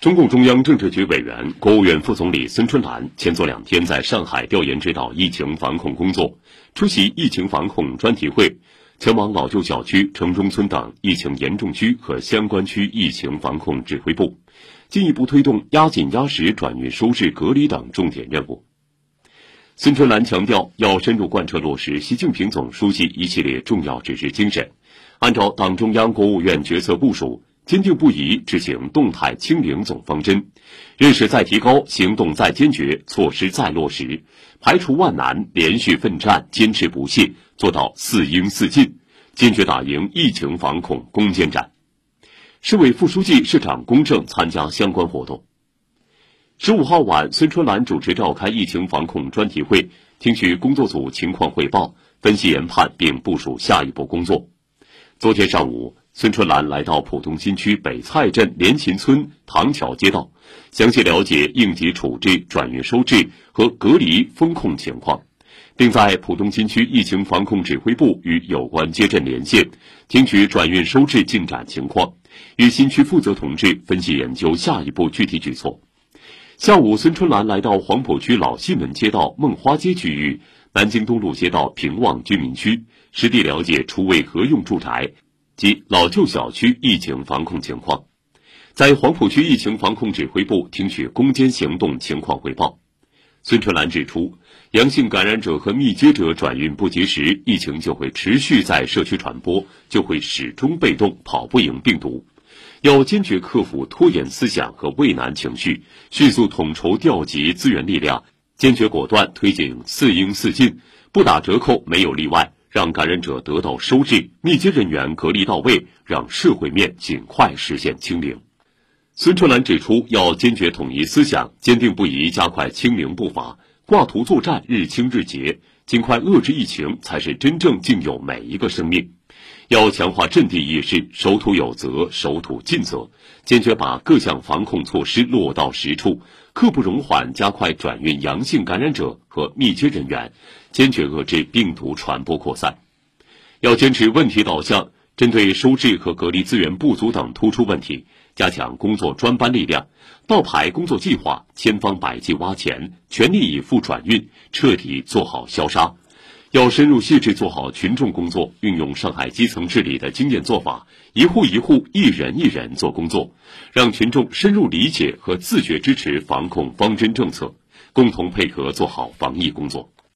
中共中央政治局委员、国务院副总理孙春兰前作两天在上海调研指导疫情防控工作，出席疫情防控专题会，前往老旧小区、城中村等疫情严重区和相关区疫情防控指挥部，进一步推动压紧压实转运收治隔离等重点任务。孙春兰强调，要深入贯彻落实习近平总书记一系列重要指示精神，按照党中央、国务院决策部署。坚定不移执行动态清零总方针，认识再提高，行动再坚决，措施再落实，排除万难，连续奋战，坚持不懈，做到四应四尽，坚决打赢疫情防控攻坚战。市委副书记、市长龚正参加相关活动。十五号晚，孙春兰主持召开疫情防控专题会，听取工作组情况汇报，分析研判并部署下一步工作。昨天上午。孙春兰来到浦东新区北蔡镇联勤村唐桥街道，详细了解应急处置、转运收治和隔离风控情况，并在浦东新区疫情防控指挥部与有关街镇连线，听取转运收治进展情况，与新区负责同志分析研究下一步具体举措。下午，孙春兰来到黄浦区老西门街道梦花街区域、南京东路街道平望居民区，实地了解厨卫合用住宅。及老旧小区疫情防控情况，在黄浦区疫情防控指挥部听取攻坚行动情况汇报。孙春兰指出，阳性感染者和密接者转运不及时，疫情就会持续在社区传播，就会始终被动，跑不赢病毒。要坚决克服拖延思想和畏难情绪，迅速统筹调集资源力量，坚决果断推进四应四尽，不打折扣，没有例外。让感染者得到收治，密接人员隔离到位，让社会面尽快实现清零。孙春兰指出，要坚决统一思想，坚定不移加快清零步伐，挂图作战，日清日结，尽快遏制疫情，才是真正敬佑每一个生命。要强化阵地意识，守土有责，守土尽责，坚决把各项防控措施落到实处，刻不容缓加快转运阳性感染者和密接人员，坚决遏制病毒传播扩散。要坚持问题导向，针对收治和隔离资源不足等突出问题，加强工作专班力量，倒排工作计划，千方百计挖潜，全力以赴转运，彻底做好消杀。要深入细致做好群众工作，运用上海基层治理的经验做法，一户一户、一人一人做工作，让群众深入理解和自觉支持防控方针政策，共同配合做好防疫工作。